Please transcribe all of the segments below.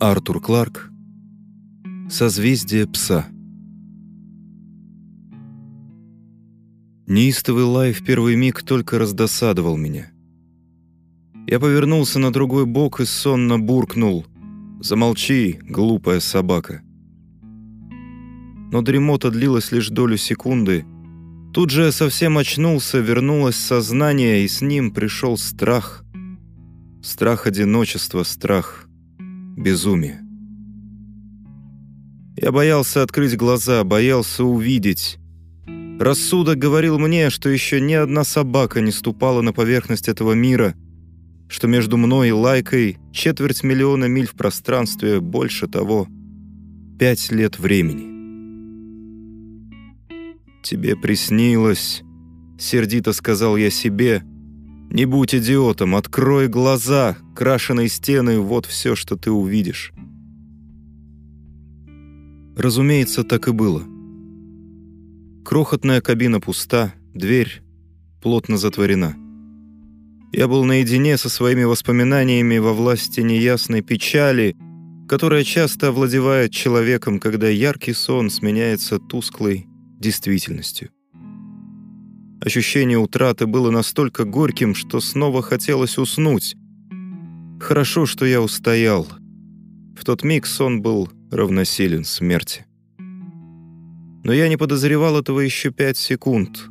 Артур Кларк Созвездие пса Неистовый лай в первый миг только раздосадовал меня. Я повернулся на другой бок и сонно буркнул «Замолчи, глупая собака». Но дремота длилась лишь долю секунды. Тут же я совсем очнулся, вернулось сознание, и с ним пришел страх. Страх одиночества, страх безумия. Я боялся открыть глаза, боялся увидеть. Рассудок говорил мне, что еще ни одна собака не ступала на поверхность этого мира, что между мной и Лайкой четверть миллиона миль в пространстве, больше того, пять лет времени. «Тебе приснилось», — сердито сказал я себе, — не будь идиотом, открой глаза, крашеные стены — вот все, что ты увидишь. Разумеется, так и было. Крохотная кабина пуста, дверь плотно затворена. Я был наедине со своими воспоминаниями во власти неясной печали, которая часто овладевает человеком, когда яркий сон сменяется тусклой действительностью. Ощущение утраты было настолько горьким, что снова хотелось уснуть. Хорошо, что я устоял. В тот миг сон был равносилен смерти. Но я не подозревал этого еще пять секунд.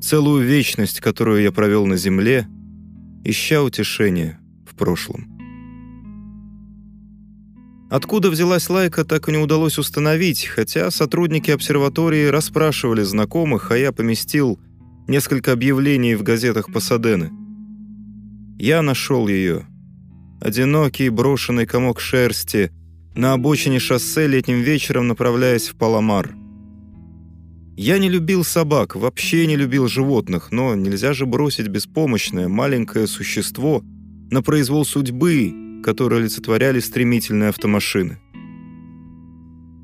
Целую вечность, которую я провел на земле, ища утешения в прошлом. Откуда взялась лайка, так и не удалось установить, хотя сотрудники обсерватории расспрашивали знакомых, а я поместил несколько объявлений в газетах Пасадены. Я нашел ее. Одинокий брошенный комок шерсти на обочине шоссе летним вечером, направляясь в Паламар. Я не любил собак, вообще не любил животных, но нельзя же бросить беспомощное маленькое существо на произвол судьбы, которое олицетворяли стремительные автомашины.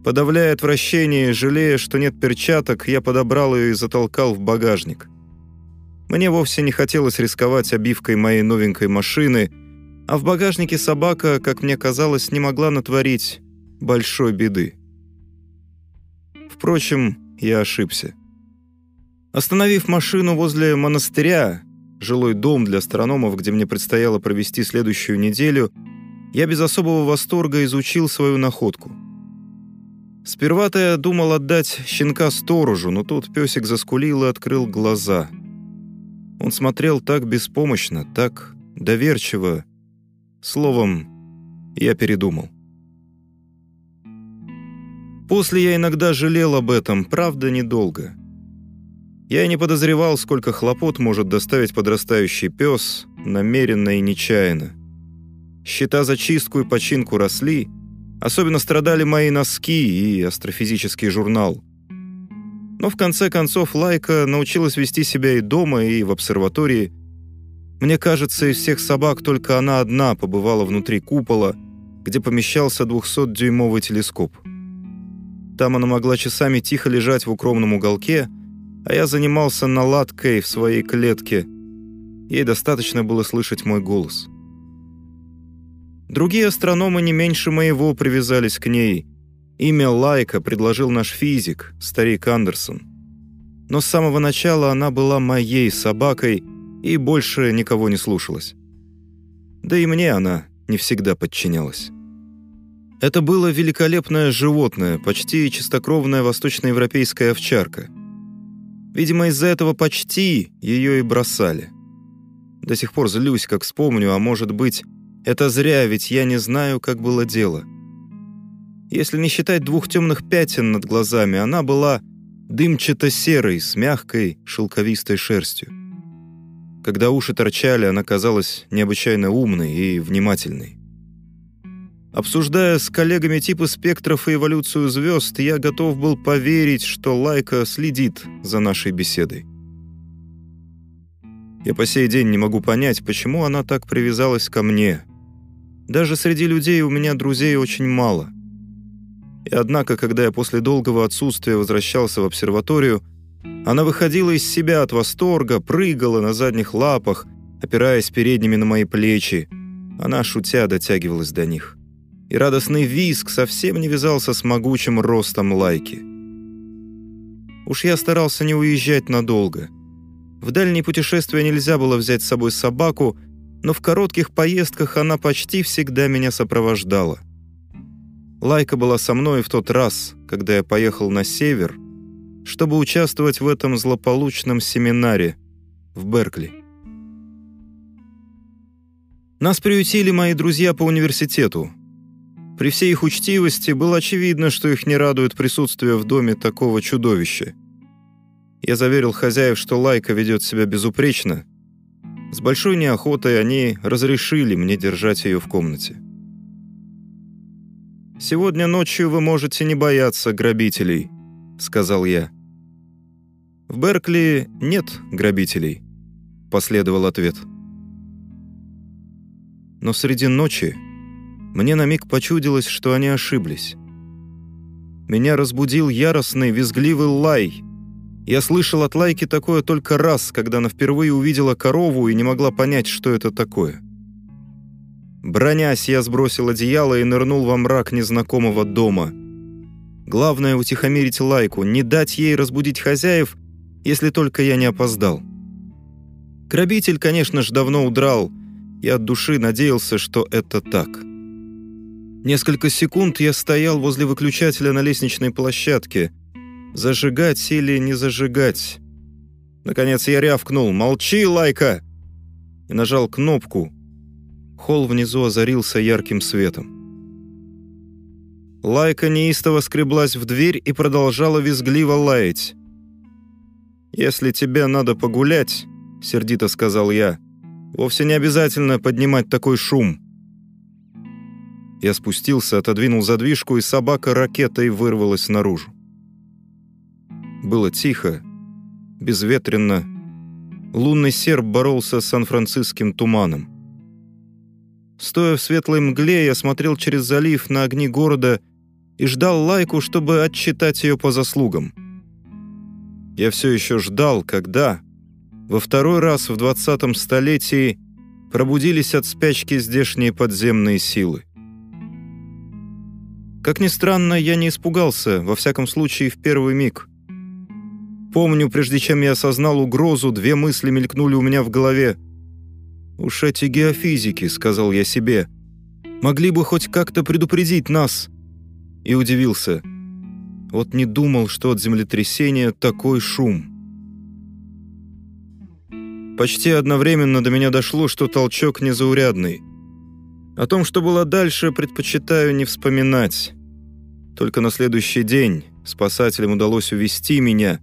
Подавляя отвращение, жалея, что нет перчаток, я подобрал ее и затолкал в багажник. Мне вовсе не хотелось рисковать обивкой моей новенькой машины, а в багажнике собака, как мне казалось, не могла натворить большой беды. Впрочем, я ошибся. Остановив машину возле монастыря, жилой дом для астрономов, где мне предстояло провести следующую неделю, я без особого восторга изучил свою находку. Сперва-то я думал отдать щенка сторожу, но тут песик заскулил и открыл глаза — он смотрел так беспомощно, так доверчиво. Словом, я передумал. После я иногда жалел об этом, правда, недолго. Я и не подозревал, сколько хлопот может доставить подрастающий пес, намеренно и нечаянно. Счета за чистку и починку росли, особенно страдали мои носки и астрофизический журнал. Но в конце концов Лайка научилась вести себя и дома, и в обсерватории. Мне кажется, из всех собак только она одна побывала внутри купола, где помещался 200-дюймовый телескоп. Там она могла часами тихо лежать в укромном уголке, а я занимался наладкой в своей клетке. Ей достаточно было слышать мой голос. Другие астрономы не меньше моего привязались к ней — Имя Лайка предложил наш физик, старик Андерсон. Но с самого начала она была моей собакой и больше никого не слушалась. Да и мне она не всегда подчинялась. Это было великолепное животное, почти чистокровная восточноевропейская овчарка. Видимо, из-за этого почти ее и бросали. До сих пор злюсь, как вспомню, а может быть, это зря, ведь я не знаю, как было дело. Если не считать двух темных пятен над глазами, она была дымчато-серой, с мягкой, шелковистой шерстью. Когда уши торчали, она казалась необычайно умной и внимательной. Обсуждая с коллегами типы спектров и эволюцию звезд, я готов был поверить, что Лайка следит за нашей беседой. Я по сей день не могу понять, почему она так привязалась ко мне. Даже среди людей у меня друзей очень мало. И однако, когда я после долгого отсутствия возвращался в обсерваторию, она выходила из себя от восторга, прыгала на задних лапах, опираясь передними на мои плечи. Она, шутя, дотягивалась до них. и радостный визг совсем не вязался с могучим ростом лайки. Уж я старался не уезжать надолго. В дальние путешествия нельзя было взять с собой собаку, но в коротких поездках она почти всегда меня сопровождала. Лайка была со мной в тот раз, когда я поехал на север, чтобы участвовать в этом злополучном семинаре в Беркли. Нас приютили мои друзья по университету. При всей их учтивости было очевидно, что их не радует присутствие в доме такого чудовища. Я заверил хозяев, что Лайка ведет себя безупречно. С большой неохотой они разрешили мне держать ее в комнате. «Сегодня ночью вы можете не бояться грабителей», — сказал я. «В Беркли нет грабителей», — последовал ответ. Но среди ночи мне на миг почудилось, что они ошиблись. Меня разбудил яростный, визгливый лай. Я слышал от Лайки такое только раз, когда она впервые увидела корову и не могла понять, что это такое. Бронясь, я сбросил одеяло и нырнул во мрак незнакомого дома. Главное — утихомирить Лайку, не дать ей разбудить хозяев, если только я не опоздал. Грабитель, конечно же, давно удрал. Я от души надеялся, что это так. Несколько секунд я стоял возле выключателя на лестничной площадке. Зажигать или не зажигать? Наконец я рявкнул «Молчи, Лайка!» и нажал кнопку — Холл внизу озарился ярким светом. Лайка неистово скреблась в дверь и продолжала визгливо лаять. «Если тебе надо погулять», — сердито сказал я, — «вовсе не обязательно поднимать такой шум». Я спустился, отодвинул задвижку, и собака ракетой вырвалась наружу. Было тихо, безветренно. Лунный серп боролся с сан-франциским туманом. Стоя в светлой мгле, я смотрел через залив на огни города и ждал Лайку, чтобы отчитать ее по заслугам. Я все еще ждал, когда, во второй раз в двадцатом столетии, пробудились от спячки здешние подземные силы. Как ни странно, я не испугался, во всяком случае, в первый миг. Помню, прежде чем я осознал угрозу, две мысли мелькнули у меня в голове. «Уж эти геофизики», — сказал я себе, — «могли бы хоть как-то предупредить нас». И удивился. Вот не думал, что от землетрясения такой шум. Почти одновременно до меня дошло, что толчок незаурядный. О том, что было дальше, предпочитаю не вспоминать. Только на следующий день спасателям удалось увести меня.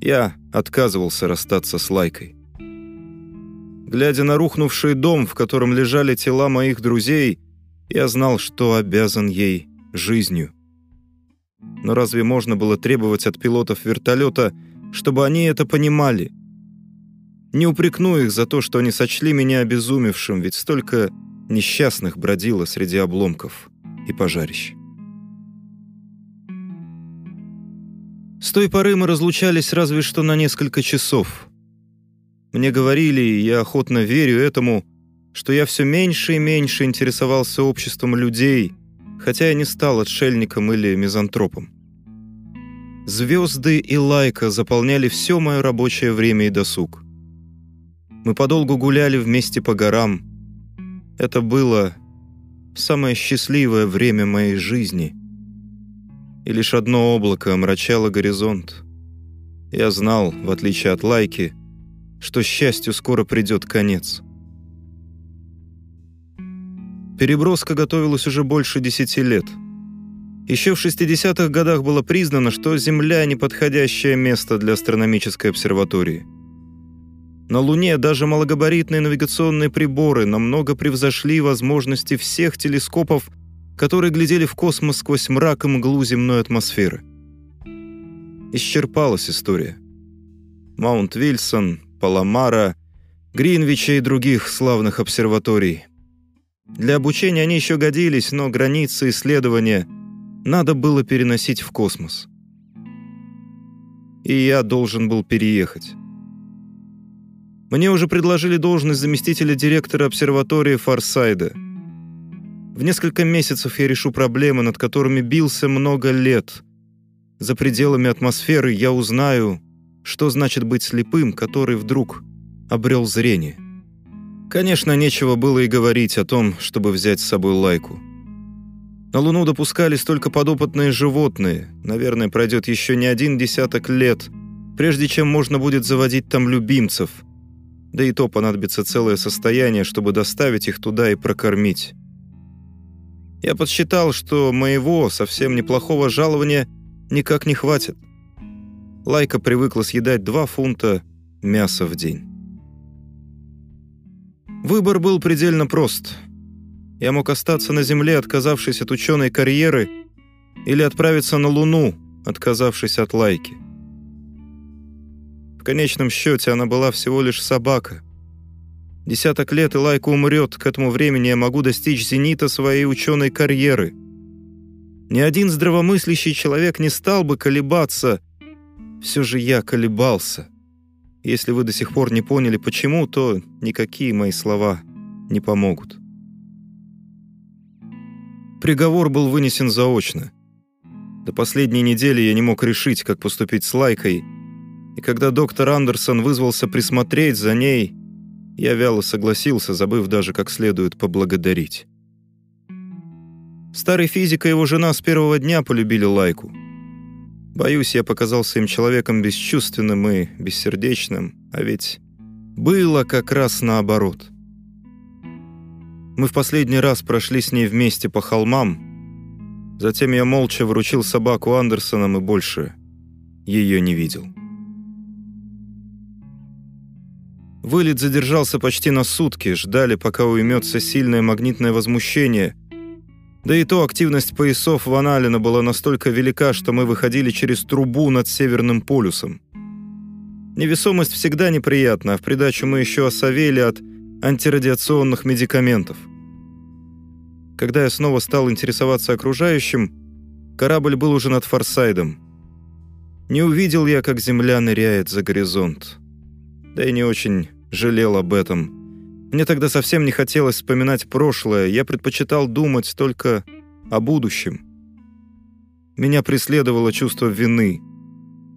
Я отказывался расстаться с Лайкой. Глядя на рухнувший дом, в котором лежали тела моих друзей, я знал, что обязан ей жизнью. Но разве можно было требовать от пилотов вертолета, чтобы они это понимали? Не упрекну их за то, что они сочли меня обезумевшим, ведь столько несчастных бродило среди обломков и пожарищ. С той поры мы разлучались разве что на несколько часов. Мне говорили, и я охотно верю этому, что я все меньше и меньше интересовался обществом людей, хотя я не стал отшельником или мизантропом. Звезды и лайка заполняли все мое рабочее время и досуг. Мы подолгу гуляли вместе по горам. Это было самое счастливое время моей жизни. И лишь одно облако омрачало горизонт. Я знал, в отличие от лайки, что счастью скоро придет конец. Переброска готовилась уже больше десяти лет. Еще в 60-х годах было признано, что Земля – неподходящее место для астрономической обсерватории. На Луне даже малогабаритные навигационные приборы намного превзошли возможности всех телескопов, которые глядели в космос сквозь мрак и мглу земной атмосферы. Исчерпалась история. Маунт Вильсон, Паламара, Гринвича и других славных обсерваторий. Для обучения они еще годились, но границы исследования надо было переносить в космос. И я должен был переехать. Мне уже предложили должность заместителя директора обсерватории Фарсайда. В несколько месяцев я решу проблемы, над которыми бился много лет. За пределами атмосферы я узнаю, что значит быть слепым, который вдруг обрел зрение. Конечно, нечего было и говорить о том, чтобы взять с собой лайку. На Луну допускались только подопытные животные. Наверное, пройдет еще не один десяток лет, прежде чем можно будет заводить там любимцев. Да и то понадобится целое состояние, чтобы доставить их туда и прокормить. Я подсчитал, что моего совсем неплохого жалования никак не хватит. Лайка привыкла съедать 2 фунта мяса в день. Выбор был предельно прост. Я мог остаться на Земле, отказавшись от ученой карьеры, или отправиться на Луну, отказавшись от Лайки. В конечном счете она была всего лишь собака. Десяток лет и Лайка умрет, к этому времени я могу достичь зенита своей ученой карьеры. Ни один здравомыслящий человек не стал бы колебаться – все же я колебался. Если вы до сих пор не поняли, почему, то никакие мои слова не помогут. Приговор был вынесен заочно. До последней недели я не мог решить, как поступить с Лайкой, и когда доктор Андерсон вызвался присмотреть за ней, я вяло согласился, забыв даже как следует поблагодарить. Старый физик и его жена с первого дня полюбили Лайку — Боюсь, я показался им человеком бесчувственным и бессердечным, а ведь было как раз наоборот. Мы в последний раз прошли с ней вместе по холмам, затем я молча вручил собаку Андерсонам и больше ее не видел. Вылет задержался почти на сутки, ждали, пока уймется сильное магнитное возмущение, да и то активность поясов Ван Аллена была настолько велика, что мы выходили через трубу над Северным полюсом. Невесомость всегда неприятна, а в придачу мы еще осовели от антирадиационных медикаментов. Когда я снова стал интересоваться окружающим, корабль был уже над Форсайдом. Не увидел я, как Земля ныряет за горизонт. Да и не очень жалел об этом – мне тогда совсем не хотелось вспоминать прошлое, я предпочитал думать только о будущем. Меня преследовало чувство вины.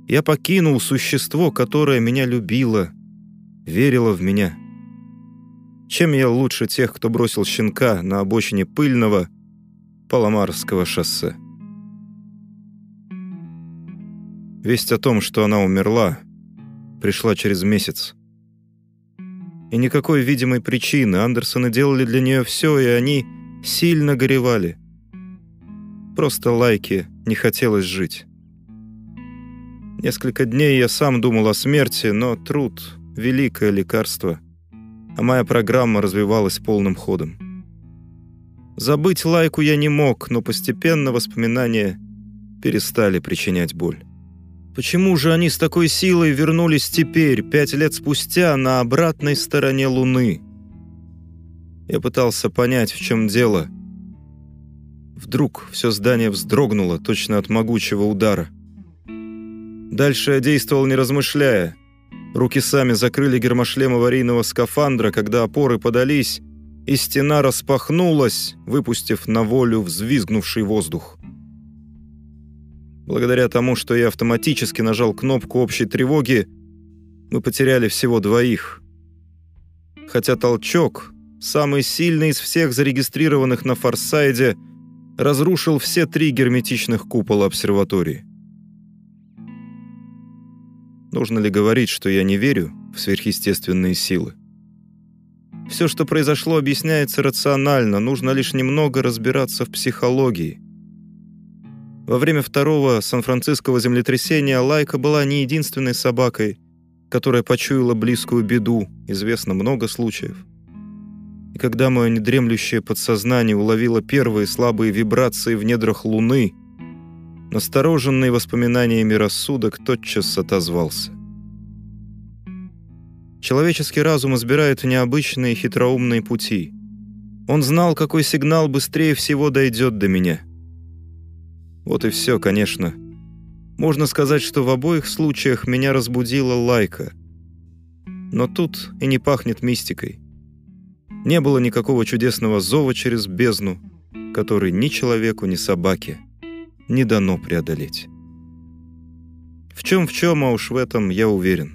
Я покинул существо, которое меня любило, верило в меня. Чем я лучше тех, кто бросил щенка на обочине пыльного Паломарского шоссе? Весть о том, что она умерла, пришла через месяц. И никакой видимой причины. Андерсоны делали для нее все, и они сильно горевали. Просто лайки не хотелось жить. Несколько дней я сам думал о смерти, но труд — великое лекарство, а моя программа развивалась полным ходом. Забыть лайку я не мог, но постепенно воспоминания перестали причинять боль. Почему же они с такой силой вернулись теперь, пять лет спустя, на обратной стороне Луны? Я пытался понять, в чем дело. Вдруг все здание вздрогнуло, точно от могучего удара. Дальше я действовал не размышляя. Руки сами закрыли гермошлем аварийного скафандра, когда опоры подались, и стена распахнулась, выпустив на волю взвизгнувший воздух. Благодаря тому, что я автоматически нажал кнопку общей тревоги, мы потеряли всего двоих. Хотя толчок, самый сильный из всех зарегистрированных на Форсайде, разрушил все три герметичных купола обсерватории. Нужно ли говорить, что я не верю в сверхъестественные силы? Все, что произошло, объясняется рационально, нужно лишь немного разбираться в психологии – во время второго сан-франциского землетрясения Лайка была не единственной собакой, которая почуяла близкую беду, известно много случаев. И когда мое недремлющее подсознание уловило первые слабые вибрации в недрах Луны, настороженный воспоминаниями рассудок тотчас отозвался. Человеческий разум избирает необычные хитроумные пути. Он знал, какой сигнал быстрее всего дойдет до меня — вот и все, конечно. Можно сказать, что в обоих случаях меня разбудила лайка. Но тут и не пахнет мистикой. Не было никакого чудесного зова через бездну. который ни человеку, ни собаке не дано преодолеть. В чем в чем, а уж в этом я уверен.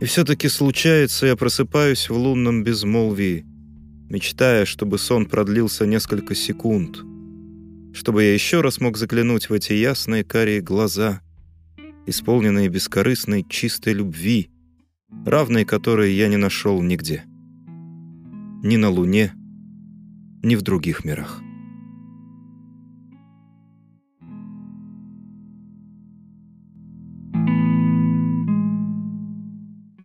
И все-таки случается, я просыпаюсь в лунном безмолвии, мечтая, чтобы сон продлился несколько секунд, чтобы я еще раз мог заглянуть в эти ясные карие глаза, исполненные бескорыстной чистой любви, равной которой я не нашел нигде. Ни на Луне, ни в других мирах.